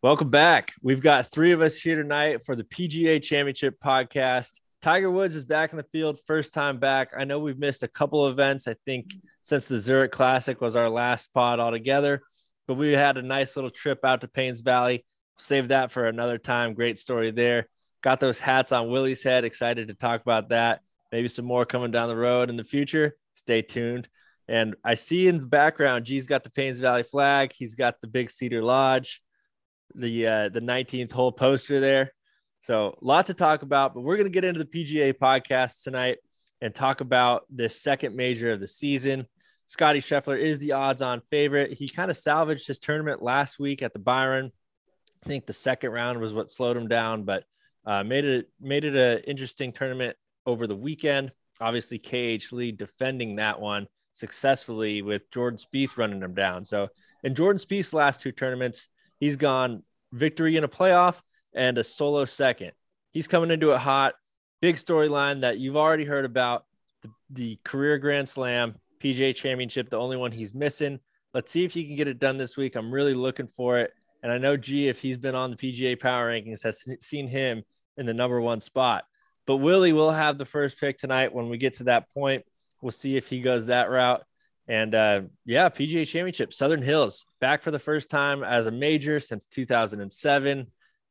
Welcome back. We've got three of us here tonight for the PGA Championship podcast. Tiger Woods is back in the field, first time back. I know we've missed a couple of events. I think since the Zurich Classic was our last pod altogether, but we had a nice little trip out to Payne's Valley. Save that for another time. Great story there. Got those hats on Willie's head. Excited to talk about that. Maybe some more coming down the road in the future. Stay tuned. And I see in the background, G's got the Payne's Valley flag. He's got the big Cedar Lodge the uh, the 19th hole poster there. So lot to talk about, but we're going to get into the PGA podcast tonight and talk about this second major of the season. Scottie Scheffler is the odds-on favorite. He kind of salvaged his tournament last week at the Byron. I think the second round was what slowed him down, but uh, made it made it an interesting tournament over the weekend. Obviously, KH Lee defending that one successfully with Jordan Spieth running him down. So in Jordan Spieth's last two tournaments, He's gone victory in a playoff and a solo second. He's coming into it hot. Big storyline that you've already heard about the, the career Grand Slam, PGA Championship, the only one he's missing. Let's see if he can get it done this week. I'm really looking for it. And I know G, if he's been on the PGA Power Rankings, has seen him in the number one spot. But Willie will have the first pick tonight when we get to that point. We'll see if he goes that route. And uh, yeah, PGA Championship, Southern Hills, back for the first time as a major since 2007,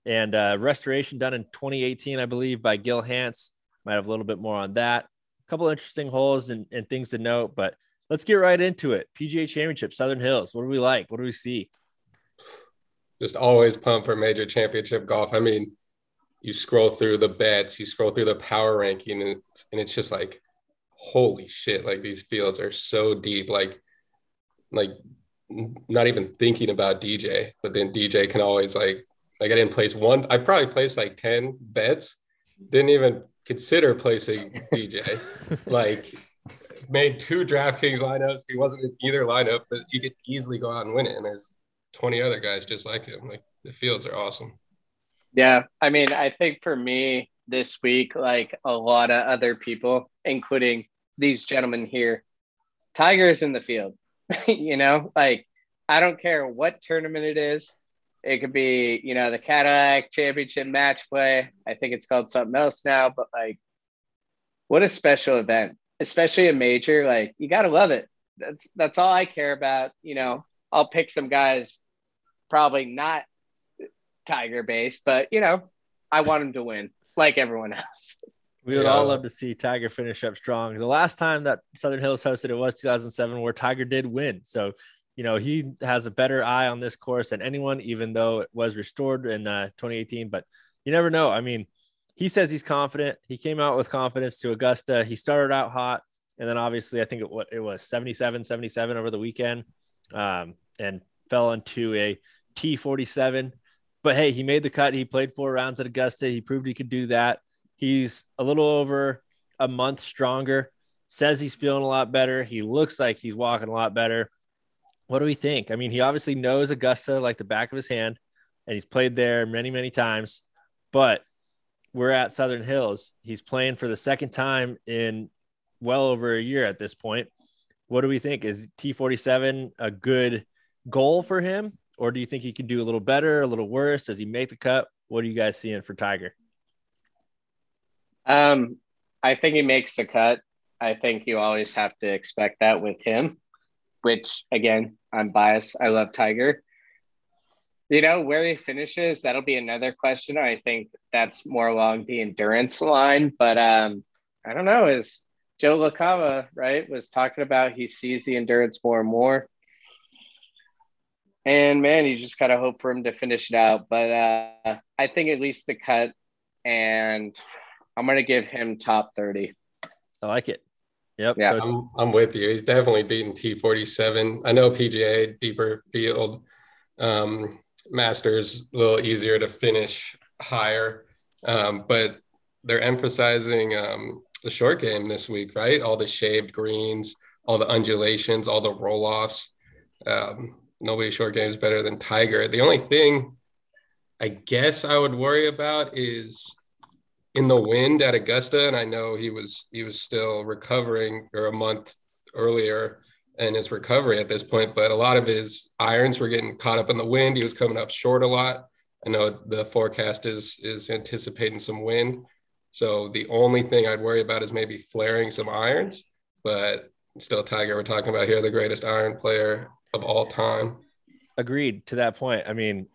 and uh, restoration done in 2018, I believe, by Gil Hanse. Might have a little bit more on that. A couple interesting holes and, and things to note, but let's get right into it. PGA Championship, Southern Hills. What do we like? What do we see? Just always pumped for major championship golf. I mean, you scroll through the bets, you scroll through the power ranking, and it's, and it's just like holy shit, like these fields are so deep. Like, like not even thinking about DJ, but then DJ can always like, like I didn't place one. I probably placed like 10 bets, didn't even consider placing DJ. like, made two DraftKings lineups. He wasn't in either lineup, but he could easily go out and win it. And there's 20 other guys just like him. Like, the fields are awesome. Yeah. I mean, I think for me, this week, like a lot of other people, including these gentlemen here. Tiger's in the field. you know, like I don't care what tournament it is. It could be, you know, the Cadillac Championship match play. I think it's called something else now, but like, what a special event, especially a major. Like, you got to love it. That's that's all I care about. You know, I'll pick some guys, probably not Tiger based, but you know, I want him to win like everyone else. We would yeah. all love to see Tiger finish up strong. The last time that Southern Hills hosted it was 2007, where Tiger did win. So, you know, he has a better eye on this course than anyone, even though it was restored in uh, 2018. But you never know. I mean, he says he's confident. He came out with confidence to Augusta. He started out hot. And then obviously, I think it, what, it was 77, 77 over the weekend um, and fell into a T47 but hey, he made the cut. He played four rounds at Augusta. He proved he could do that. He's a little over a month stronger. Says he's feeling a lot better. He looks like he's walking a lot better. What do we think? I mean, he obviously knows Augusta like the back of his hand, and he's played there many, many times. But we're at Southern Hills. He's playing for the second time in well over a year at this point. What do we think? Is T47 a good goal for him? Or do you think he can do a little better, a little worse? Does he make the cut? What are you guys seeing for Tiger? Um, I think he makes the cut. I think you always have to expect that with him, which again, I'm biased. I love Tiger. You know, where he finishes, that'll be another question. I think that's more along the endurance line. But um, I don't know, is Joe LaCava, right, was talking about he sees the endurance more and more. And man, you just gotta hope for him to finish it out. But uh, I think at least the cut, and I'm gonna give him top thirty. I like it. Yep. Yeah, so I'm, I'm with you. He's definitely beaten T47. I know PGA deeper field, um, Masters a little easier to finish higher, um, but they're emphasizing um, the short game this week, right? All the shaved greens, all the undulations, all the roll offs. Um, nobody short game is better than Tiger. The only thing I guess I would worry about is in the wind at Augusta, and I know he was he was still recovering or a month earlier in his recovery at this point, but a lot of his irons were getting caught up in the wind. He was coming up short a lot. I know the forecast is is anticipating some wind. So the only thing I'd worry about is maybe flaring some irons, but still Tiger, we're talking about here the greatest iron player of all time. Agreed to that point. I mean,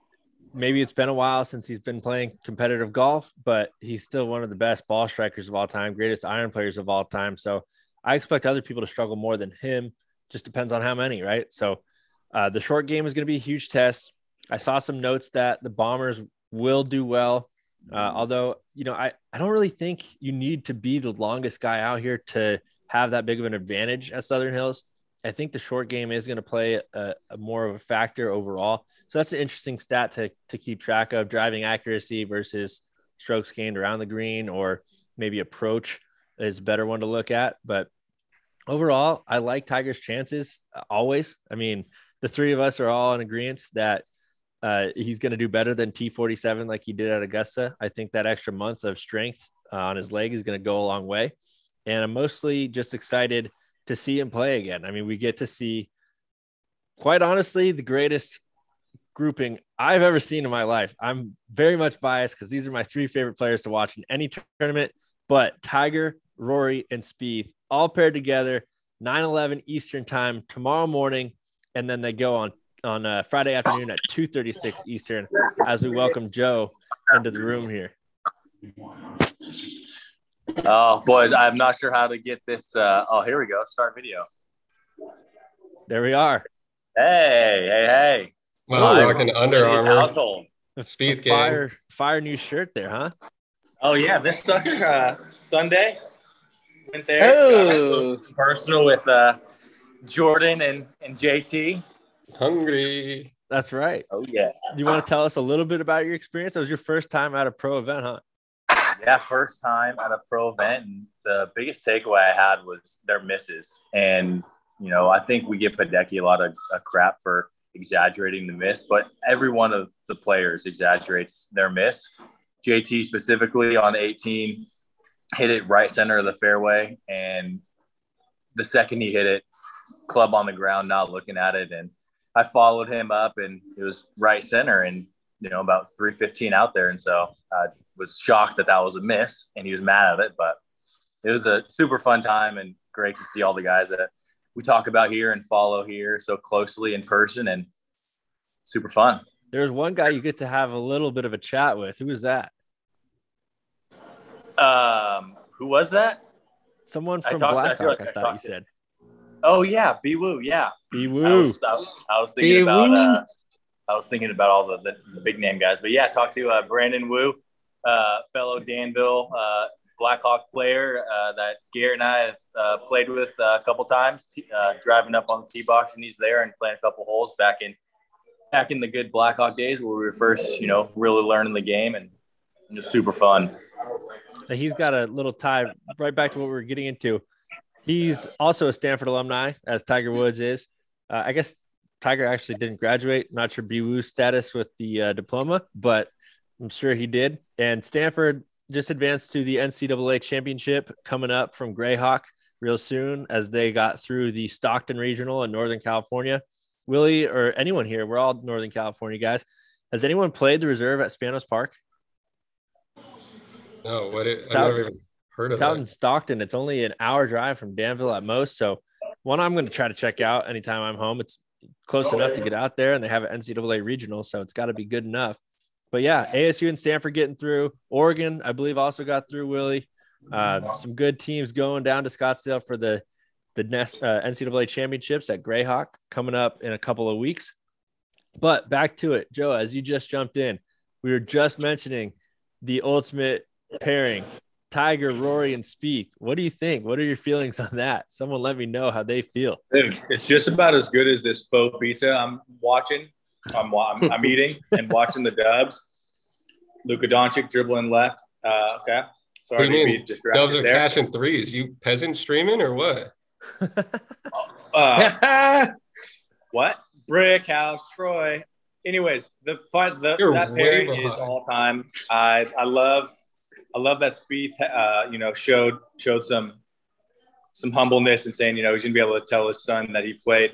maybe it's been a while since he's been playing competitive golf, but he's still one of the best ball strikers of all time, greatest iron players of all time. So I expect other people to struggle more than him. Just depends on how many, right? So uh, the short game is going to be a huge test. I saw some notes that the Bombers will do well. Uh, although, you know, I, I don't really think you need to be the longest guy out here to have that big of an advantage at Southern Hills. I think the short game is going to play a, a, more of a factor overall. So that's an interesting stat to, to keep track of driving accuracy versus strokes gained around the green or maybe approach is a better one to look at. But overall, I like Tiger's chances uh, always. I mean, the three of us are all in agreement that uh, he's going to do better than T47 like he did at Augusta. I think that extra month of strength uh, on his leg is going to go a long way. And I'm mostly just excited to see him play again. I mean, we get to see, quite honestly, the greatest grouping I've ever seen in my life. I'm very much biased because these are my three favorite players to watch in any tournament. But Tiger, Rory, and Spieth all paired together, 9 11 Eastern time tomorrow morning. And then they go on on uh, Friday afternoon at 2:36 Eastern as we welcome Joe into the room here. Oh, boys, I'm not sure how to get this. Uh, oh, here we go. Start video. There we are. Hey, hey, hey. Wow, rocking Under Armour. Household. Speed game. Fire, fire new shirt there, huh? Oh yeah, this sucker uh, Sunday went there. Oh. Personal with uh, Jordan and and JT. Hungry. That's right. Oh yeah. Do you want to tell us a little bit about your experience? That was your first time at a pro event, huh? Yeah, first time at a pro event, and the biggest takeaway I had was their misses. And you know, I think we give Hideki a lot of uh, crap for exaggerating the miss, but every one of the players exaggerates their miss. JT specifically on 18 hit it right center of the fairway, and the second he hit it, club on the ground, not looking at it, and I followed him up, and it was right center, and you know about 315 out there, and so I was shocked that that was a miss, and he was mad at it, but it was a super fun time and great to see all the guys that we talk about here and follow here so closely in person, and super fun. There's one guy you get to have a little bit of a chat with. Who was that? Um, who was that? Someone I from talked to- I Blackhawk. like I, I thought you to- said. Oh yeah, B Woo, yeah. Be I woo. was, I was, I was thinking about uh, I was thinking about all the, the, the big name guys, but yeah, talked to uh, Brandon Wu, uh, fellow Danville uh, Blackhawk player uh, that Garrett and I have uh, played with uh, a couple times, uh, driving up on the tee box, and he's there and playing a couple holes back in back in the good Blackhawk days where we were first, you know, really learning the game, and it was super fun. He's got a little tie right back to what we were getting into. He's also a Stanford alumni, as Tiger Woods is. I guess Tiger actually didn't graduate. Not sure BWU status with the diploma, but I'm sure he did. And Stanford just advanced to the NCAA championship coming up from Grayhawk real soon as they got through the Stockton Regional in Northern California. Willie or anyone here, we're all Northern California guys. Has anyone played the reserve at Spanos Park? No, what it, I've never even heard of It's out in. Stockton. It's only an hour drive from Danville at most. So one I'm going to try to check out anytime I'm home. It's close oh, enough to get out there and they have an NCAA regional. So it's got to be good enough. But yeah, ASU and Stanford getting through. Oregon, I believe, also got through Willie. Uh, some good teams going down to Scottsdale for the the next uh, NCAA championships at Grayhawk coming up in a couple of weeks. But back to it, Joe, as you just jumped in, we were just mentioning the ultimate pairing Tiger, Rory, and Spieth. What do you think? What are your feelings on that? Someone let me know how they feel. Dude, it's just about as good as this faux pizza I'm watching. I'm, I'm, I'm eating and watching the dubs. Luka Doncic dribbling left. Uh, okay. Sorry to be distracted Dubs are there. cashing threes. You peasant streaming or what? Uh, what? Brick House, Troy. Anyways, the fun, the, You're that pairing is all time. I I love I love that Spieth. Uh, you know, showed showed some some humbleness and saying, you know, he's gonna be able to tell his son that he played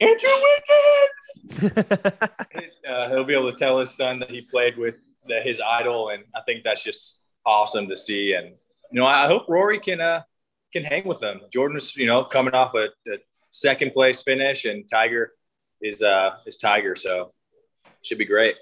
Andrew Wiggins. Uh, he'll he'll be able to tell his son that he played with the, his idol, and I think that's just awesome to see. And you know, I hope Rory can uh, can hang with them. Jordan's you know coming off a, a second place finish, and Tiger is uh is Tiger, so should be great.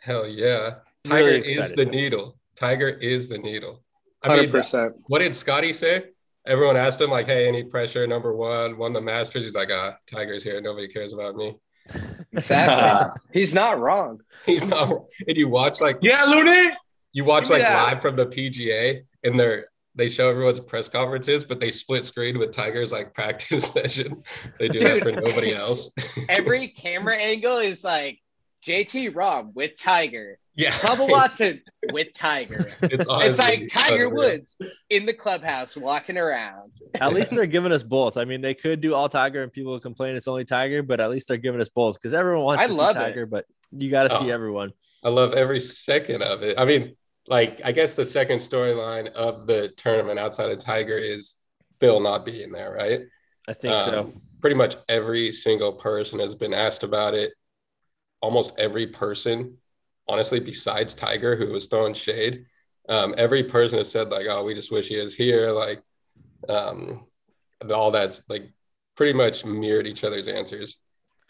Hell yeah. Tiger Really is the needle. Tiger is the needle. I Hundred mean, what did Scotty say? Everyone asked him, like, hey, any pressure? Number one, won the Masters. He's like, ah, Tiger's here. Nobody cares about me. Exactly. He's not wrong. He's not. And you watch, like, yeah, Looney. you watch, like, that. live from the PGA, and they're, they show everyone's press conferences, but they split screen with Tiger's, like, practice session. They do that for nobody else. Every camera angle is like JT Rob with Tiger, yeah. Bubba Watson with Tiger. It's, It's like Tiger unreal. Woods in the clubhouse walking around. At least they're giving us both. I mean, they could do all Tiger and people would complain it's only Tiger, but at least they're giving us both because everyone wants I to love see it. Tiger, but you got to see Oh. everyone. I love every second of it. I mean, like, I guess the second storyline of the tournament outside of Tiger is Phil not being there, right? I think so. Um, Pretty much every single person has been asked about it. Almost every person, honestly, besides Tiger, who was throwing shade, um, every person has said, like, oh, we just wish he was here. Like, um, and all that's like pretty much mirrored each other's answers.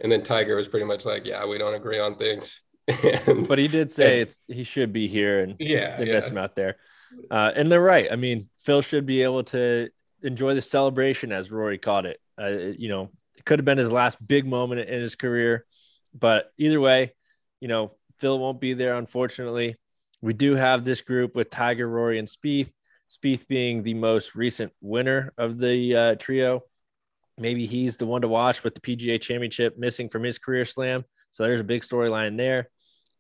And then Tiger was pretty much like, yeah, we don't agree on things. And- But he did say it's he should be here and yeah, they yeah. miss him out there. Uh, and they're right. I mean, Phil should be able to enjoy the celebration, as Rory called it. Uh, it- you know, it could have been his last big moment in his career, but either way, you know, Phil won't be there, unfortunately. We do have this group with Tiger, Rory, and Spieth. Spieth being the most recent winner of the uh, trio. Maybe he's the one to watch with the PGA Championship missing from his career slam. So there's a big storyline there.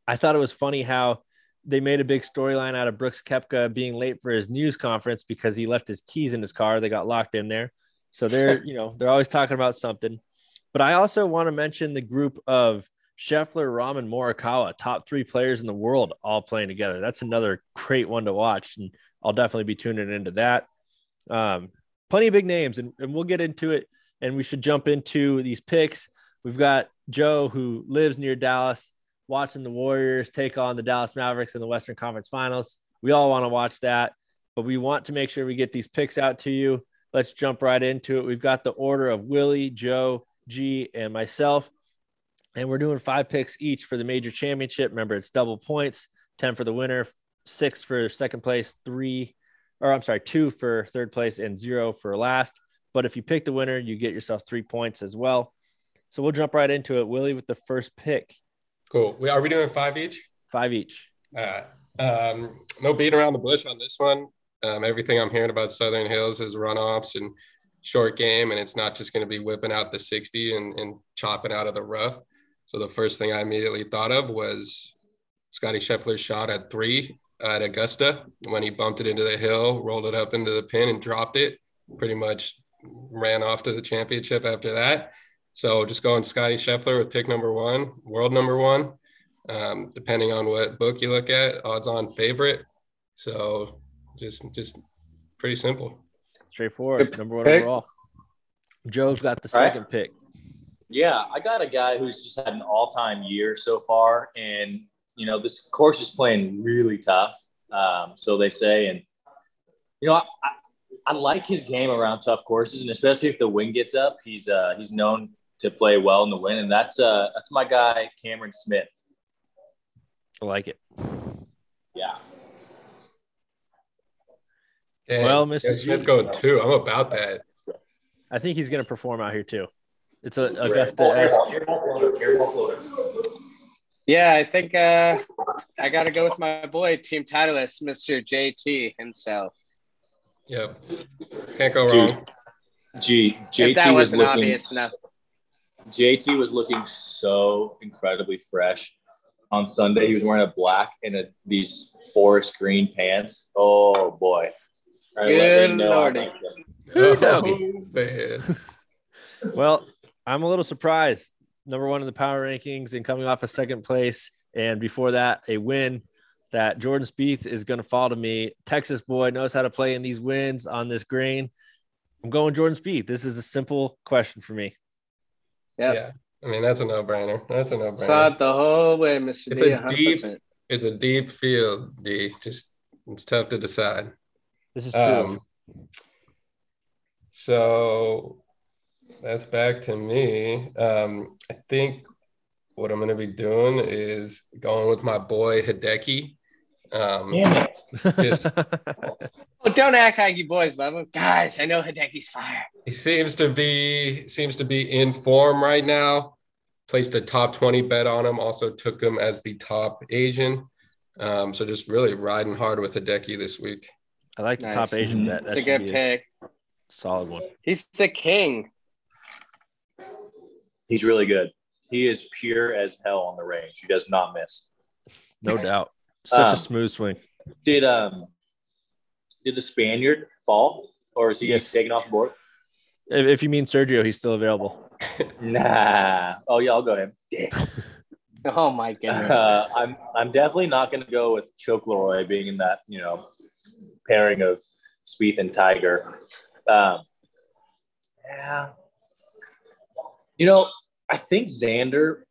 I thought it was funny how they made a big storyline out of Brooks Koepka being late for his news conference because he left his keys in his car. They got locked in there. So they're, you know, they're always talking about something. But I also want to mention the group of Scheffler, Rahm, and Morikawa, top three players in the world, all playing together. That's another great one to watch. And I'll definitely be tuning into that. Um, plenty of big names, and, and we'll get into it. And we should jump into these picks. We've got Joe, who lives near Dallas, watching the Warriors take on the Dallas Mavericks in the Western Conference Finals. We all want to watch that, but we want to make sure we get these picks out to you. Let's jump right into it. We've got the order of Willie, Joe, G, and myself. And we're doing five picks each for the major championship. Remember, it's double points 10 for the winner, six for second place, three, or I'm sorry, two for third place, and zero for last. But if you pick the winner, you get yourself three points as well. So we'll jump right into it. Willie with the first pick, Cool. We, are we doing five each? five each. All right. Um, no beating around the bush on this one. Um, everything I'm hearing about Southern Hills is runoffs and short game, and it's not just going to be whipping out the 60 and, and chopping out of the rough. So the first thing I immediately thought of was Scottie Scheffler's shot at three at Augusta when he bumped it into the hill, rolled it up into the pin, and dropped it. Pretty much ran off to the championship after that. So just going Scottie Scheffler with pick number one, world number one um, depending on what book you look at, odds on favorite. So just just pretty simple. Straightforward. Number one pick. overall. Joe's got the All right. second pick. Yeah, I got a guy who's just had an all-time year so far, and you know this course is playing really tough. Um, so they say, and you know I, I, I like his game around tough courses, and especially if the wind gets up, he's uh, he's known to play well in the wind, and that's uh that's my guy Cameron Smith. I like it. Yeah, And Well, Mr. Smith going too. I'm about that. I think he's going to perform out here too. It's a Augusta esque. Yeah, I think uh, I got to go with my boy, Team Titleist, Mr. JT himself. Yep. Can't go Dude, wrong. G If JT that was wasn't looking obvious enough. JT was looking so incredibly fresh on Sunday. He was wearing a black and a, these forest green pants. Oh boy! All right, let me Good know I lordy. Who Oh, man. Well, I'm a little surprised. Number one in the power rankings and coming off a second place. And before that, a win that Jordan Spieth is going to fall to me. Texas boy knows how to play in these wins on this green. I'm going Jordan Spieth. This is a simple question for me. Yep. Yeah. I mean, that's a no-brainer. That's a no-brainer. Saw it the whole way, Mr. It's D. a 100%. It's a deep field, D. Just it's tough to decide. This is true. Um, so that's back to me. Um, I think what I'm going to be doing is going with my boy Hideki. Um, Damn it. just- Oh, don't act like you boys love him. Guys, I know Hideki's fire. he seems to be seems to be in form right now. Placed a top 20 bet on him. Also took him as the top Asian. Um, so just really riding hard with Hideki this week. I like the Nice. top Asian bet. That It's a good be a pick. solid one. He's the king. He's really good. He is pure as hell on the range. He does not miss. No doubt. Such Um, a smooth swing. Did um did the Spaniard fall or is he Yes. taken off the board? If, if you mean Sergio, he's still available. Nah. Oh yeah, I'll go him. Oh my goodness. Uh, I'm I'm definitely not going to go with Choke Leroy being in that you know pairing of Spieth and Tiger. Um, yeah, you know I think Xander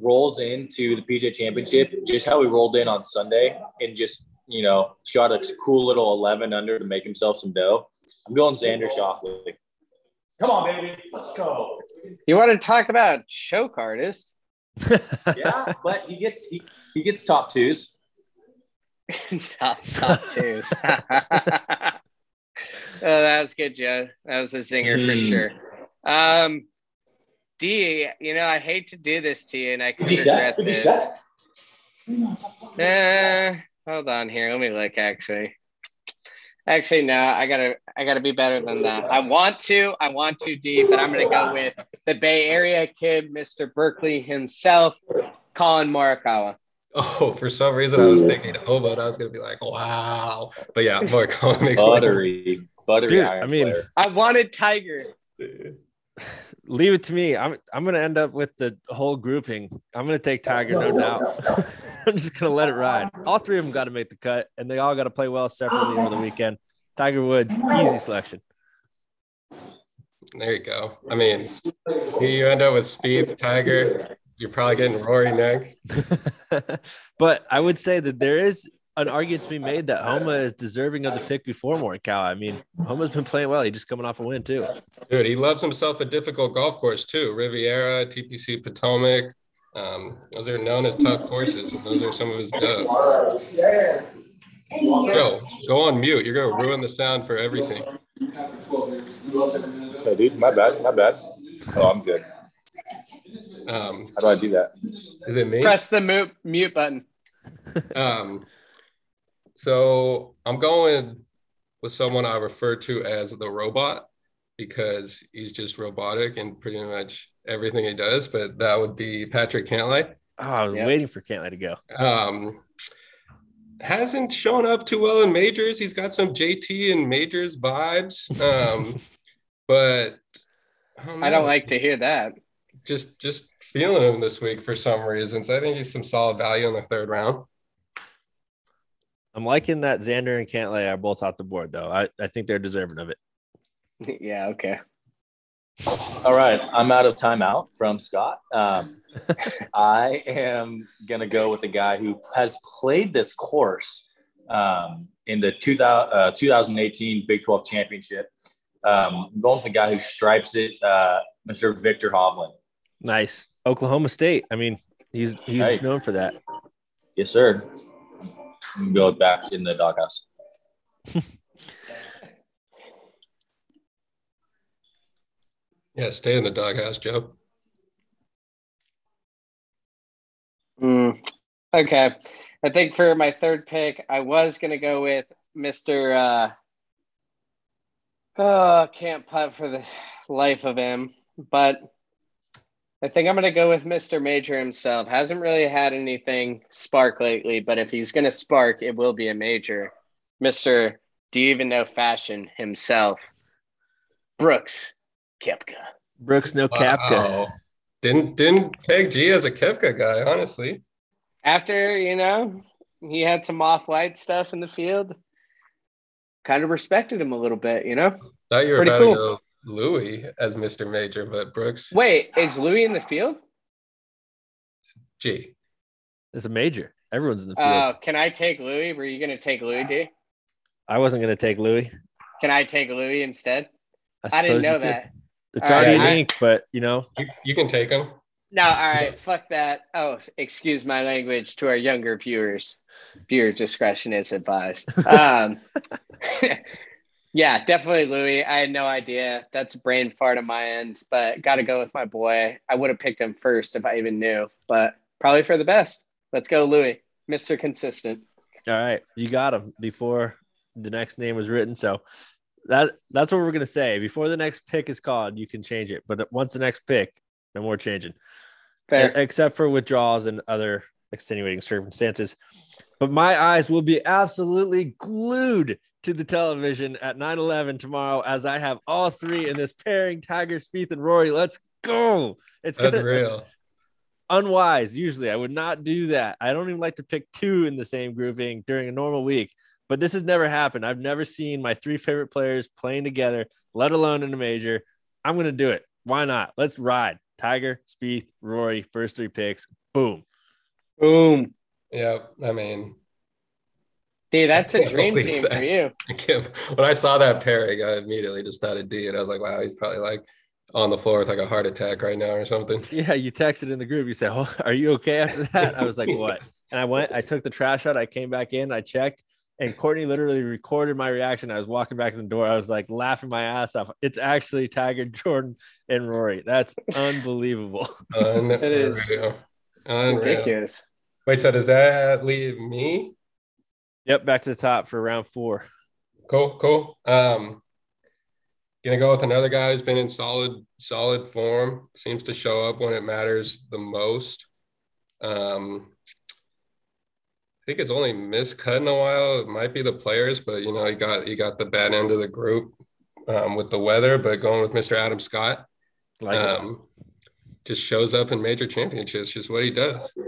rolls into the PGA Championship just how he rolled in on Sunday and just you know shot a cool little 11 under to make himself some dough. I'm going Xander Schauffele. Come on, baby, let's go. You want to talk about choke artist? Yeah, but he gets he, he gets top twos. top top twos. oh, that was good, Joe. That was a zinger for Mm. sure. Um, D, you know, I hate to do this to you, and I could Be regret set. This. set. Uh, hold on here. Let me look. Actually, actually, no. I gotta, I gotta be better than that. I want to, I want to, D, but I'm gonna go with the Bay Area kid, Mr. Berkeley himself, Collin Morikawa. Oh, for some reason I was thinking oh, but I was gonna be like, wow. But yeah, Mark Collin makes Buttery, buttery Dude, iron I mean- player. I wanted Tiger. Leave it to me. I'm I'm gonna end up with the whole grouping. I'm gonna take Tiger, no doubt. I'm just gonna let it ride. All three of them got to make the cut, and they all got to play well separately over the weekend. Tiger Woods, easy selection. There you go. I mean, you end up with Spieth, Tiger. You're probably getting Rory next. but I would say that there is an argument to be made that Homa is deserving of the pick before Morikawa. I mean, Homa's been playing well. He's just coming off a win too. Dude, he loves himself a difficult golf course too. Riviera, TPC Potomac. Um, those are known as tough courses, and those are some of his dubs. Yo, go on mute. You're gonna ruin the sound for everything. Okay, dude, my bad, my bad. Oh, I'm good. Um, How do I do that? is it me? Press the mute mute button. Um, so I'm going with someone I refer to as the robot because he's just robotic and pretty much everything he does. But that would be Patrick Cantlay. Oh, I was Yep. waiting for Cantlay to go. Um, hasn't shown up too well in majors. He's got some JT and majors vibes. Um, but I don't, I don't like to hear that. just just feeling him this week for some reasons. I think he's some solid value in the third round. I'm liking that Xander and Cantlay are both off the board though. I, I think they're deserving of it. yeah, okay. All right, I'm out of timeout from Scott. Um, I am gonna go with a guy who has played this course um, in the 2000, uh, 2018 Big 12 Championship. Um, I'm going with a guy who stripes it, uh, Mr. Viktor Hovland. Nice. Oklahoma State. I mean, he's he's Hey. known for that. Yes, sir. I'm Go back in the doghouse. Yeah, stay in the doghouse, Joe. Mm, okay. I think for my third pick, I was going to go with Mr. Uh, oh, can't putt for the life of him, but I think I'm going to go with Mr. Major himself. Hasn't really had anything spark lately, but if he's going to spark, it will be a major. Mr. Do you even know fashion himself? Brooks Koepka. Brooks, no Kapka. Wow. Didn't didn't peg G as a Koepka guy, honestly. after you know he had some off-white stuff in the field kind of respected him a little bit you know Thought you were Pretty about cool. to go Louis as Mr. Major, but Brooks, Wait, is Louis in the field? G. It's a major. Everyone's in the field. Uh, can I take Louis? Were you gonna take Louis, D? I wasn't gonna take Louis. Can I take Louis instead? I, I didn't know you could. that. It's All already right, in I- ink, but you know, You, you can take him. No, all right, fuck that. Oh, excuse my language to our younger viewers. Viewer discretion is advised. Um, yeah, definitely Louis. I had no idea. That's a brain fart on my end, but got to go with my boy. I would have picked him first if I even knew, but probably for the best. Let's go, Louis, Mr. Consistent. all right, you got him before the next name was written. So that that's what we're gonna say. Before the next pick is called, you can change it. But once the next pick, no more changing. Fair. Except for withdrawals and other extenuating circumstances. But my eyes will be absolutely glued to the television at 9 11 tomorrow as I have all three in this pairing Tiger, Spieth, and Rory. Let's go. It's gonna, it's unwise. Usually, I would not do that. I don't even like to pick two in the same grouping during a normal week. But this has never happened. I've never seen my three favorite players playing together, let alone in a major. I'm going to do it. Why not? Let's ride. Tiger, Spieth, Rory, first three picks. Boom. Boom. Yeah, I mean, Dude, that's a dream team that. for you. I can't, when I saw that pairing, I immediately just thought of D, and I was like, wow, he's probably like on the floor with like a heart attack right now or something. Yeah, you texted in the group. You said, oh, "Are you okay after that?" I was like, "What?" And I went. I took the trash out. I came back in. I checked, and Courtney literally recorded my reaction. I was walking back to the door. I was like laughing my ass off. It's actually Tiger, Jordan, and Rory. That's unbelievable. Unreal. is. Unreal. Ridiculous. Wait, so does that leave me? Yep, back to the top for round four. Cool, cool. Um, gonna go with another guy who's been in solid, solid form. Seems to show up when it matters the most. Um, I think it's only missed cut in a while. It might be the players, but you know, he got he got the bad end of the group um, with the weather. But going with Mr. Adam Scott, Like um, just shows up in major championships. Just what he does.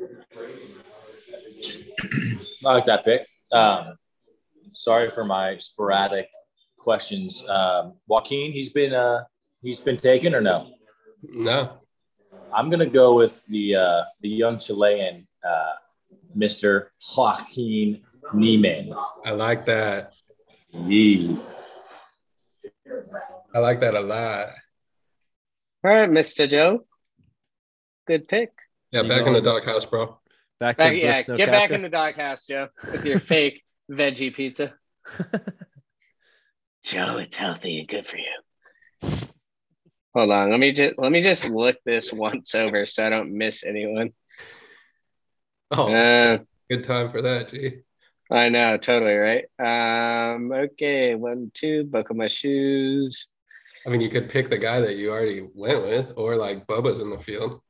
I like that pick. Um, sorry for my sporadic questions. Um, Joaquin, he's been uh, he's been taken or no? No, I'm gonna go with the uh, the young Chilean, uh, Mr. Joaquin Niemann. I like that. Yee. I like that a lot. All right, Mr. Joe. Good pick. Yeah, You back in the going- doghouse, bro. Back to Back, Brooks, yeah, no get back in the doghouse, Joe, with your fake veggie pizza. Joe, it's healthy and good for you. Hold on, let me just let me just look this once over so I don't miss anyone. Oh, Uh, good time for that, G. I know, totally right. Um, okay, one, two, buckle my shoes. I mean, you could pick the guy that you already went with, or like Bubba's in the field.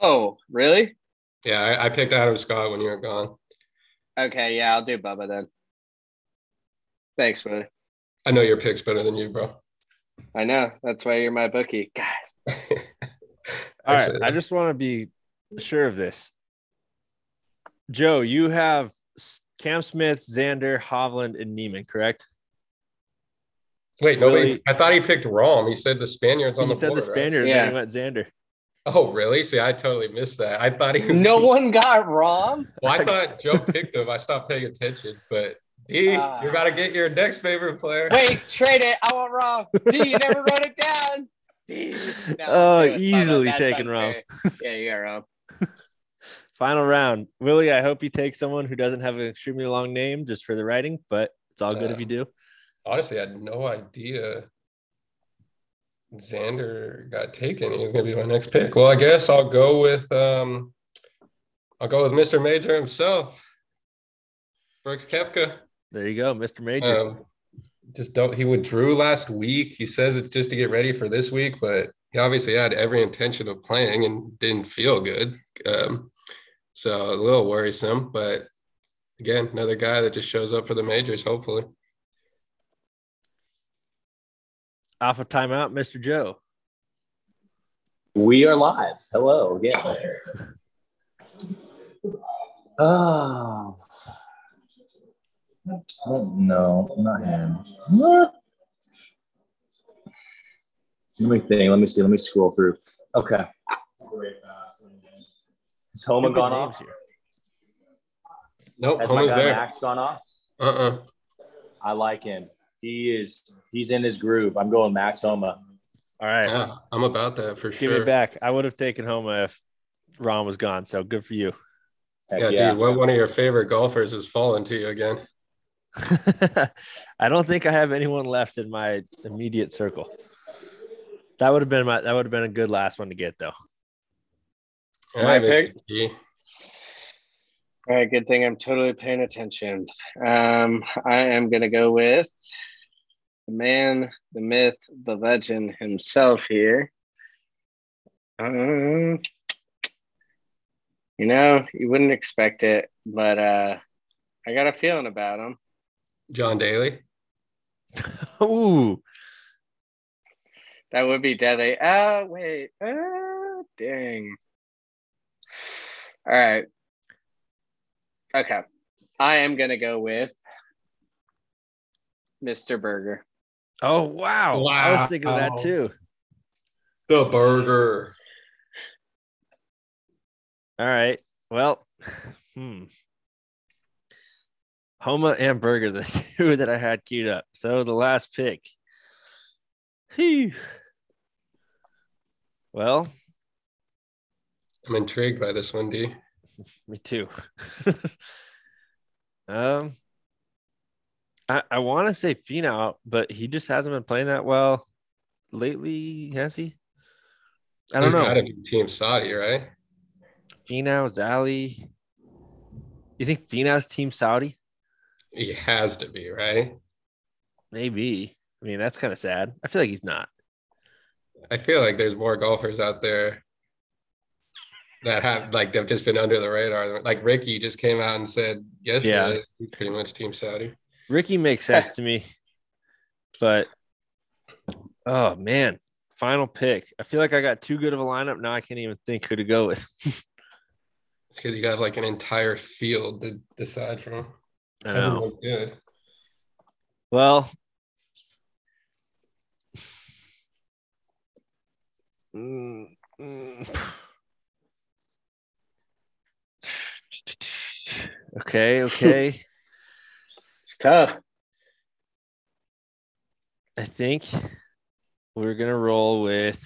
Oh, really? Yeah, I, I picked Adam Scott when you were gone. Okay, yeah, I'll do Bubba then. Thanks, Willie. I know your pick's better than you, bro. I know that's why you're my bookie, guys. All right, I just want to be sure of this. Joe, you have S- Cam Smith, Xander, Hovland, and Niemann, correct? Wait, nobody. Really- I thought he picked Rahm. He said the Spaniards on He the said board. the right? Spaniard, Yeah. he went Xander. Oh, really? See, I totally missed that. I thought he was. No one got wrong. Well, I thought Joe picked him. I stopped paying attention, but D, Ah. you got to get your next favorite player. Wait, trade it. I want wrong. D, you never wrote it down. D. No, let's Oh, it. Easily that's taken unfair. Yeah, you got wrong. Final round. Willie, I hope you take someone who doesn't have an extremely long name just for the writing, but it's all good if you do. Honestly, I had no idea Xander got taken. He was going to be my next pick. Well, I guess I'll go with um, I'll go with Mr. Major himself, Brooks Koepka. There you go, Mr. Major. Um, just don't. He withdrew last week. He says it's just to get ready for this week, but he obviously had every intention of playing and didn't feel good. Um, so a little worrisome. But again, another guy that just shows up for the majors. Hopefully, Off of timeout, Mr. Joe. We are live. Hello again. Ah. Oh. No, not him. What? Let me think. Let me see. Let me scroll through. Okay. Has Homa gone off? here. Nope, Has my Homa's guy there. Max gone off? Uh-uh. I like him. He is. He's in his groove. I'm going Max Homa. All right. Yeah, I'm about that for sure. Give me back. I would have taken Homa if Ron was gone. So good for you. Heck Yeah, yeah. dude, what one of your favorite golfers has fallen to you again? I don't think I have anyone left in my immediate circle. That would have been my that would have been a good last one to get though. All My pick? All right, good thing I'm totally paying attention. Um, I am gonna go with the man, the myth, the legend himself here. Um, you know, you wouldn't expect it, but uh, I got a feeling about him. John Daly. Ooh, That would be deadly. Oh, wait. Oh, dang. All right. Okay. I am going to go with Mr. Berger. Oh wow. I was thinking of that too. The burger. All right. Well, hmm. Homa and Berger, the two that I had queued up. So the last pick. Phew. Well, I'm intrigued by this one, D. me too. um, I, I want to say Finau, but he just hasn't been playing that well lately, has he? I don't He's know. gotta be Team Saudi, right? Finau, Zali. You think Finau's Team Saudi? He has to be, right? Maybe. I mean, that's kind of sad. I feel like he's not. I feel like there's more golfers out there that have like they've just been under the radar. Like Ricky just came out and said yesterday, Yeah. pretty much Team Saudi. Ricky makes sense to me, but oh man, final pick. I feel like I got too good of a lineup. Now I can't even think who to go with. It's because you got like an entire field to decide from. I know. Good. Well, mm, mm. okay, okay. It's tough. I think we're gonna roll with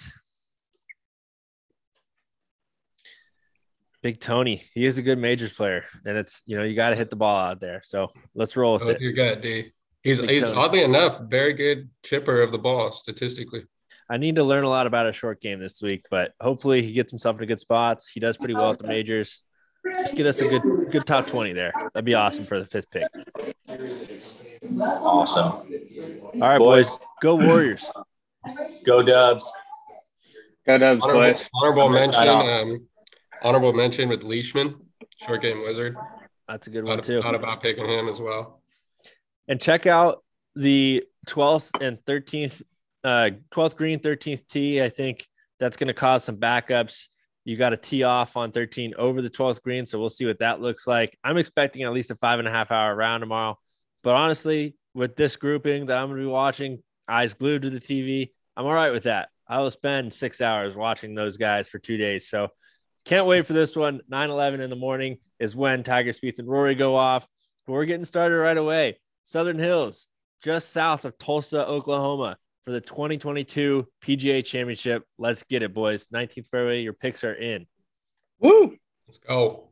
Big Tony. He is a good majors player, and it's you know you got to hit the ball out there. So let's roll with Oh, it. you got D. He's Big he's Tony. oddly enough very good chipper of the ball statistically. I need to learn a lot about a short game this week, but hopefully he gets himself into good spots. He does pretty well oh, at the majors. Just get us a good good top twenty there. That'd be awesome for the fifth pick. Awesome. All right, boys, go Warriors. Go Dubs. Go Dubs, Honorable, boys. honorable mention. Um, honorable mention with Leishman, short game wizard. That's a good one Thought, too. thought about picking him as well. and check out the 12th and 13th uh 12th green 13th tee i think that's going to cause some backups you got to tee off on 13 over the 12th green so we'll see what that looks like. I'm expecting at least a five and a half hour round tomorrow. But honestly with this grouping that i'm going to be watching eyes glued to the tv i'm all right with that. I will spend six hours watching those guys for two days. So can't wait for this one. 9 11 in the morning is when tiger Spieth and rory go off. We're getting started right away. Southern Hills, just south of Tulsa, Oklahoma, for the 2022 PGA Championship. Let's get it, boys. 19th fairway, your picks are in. Woo! Let's go.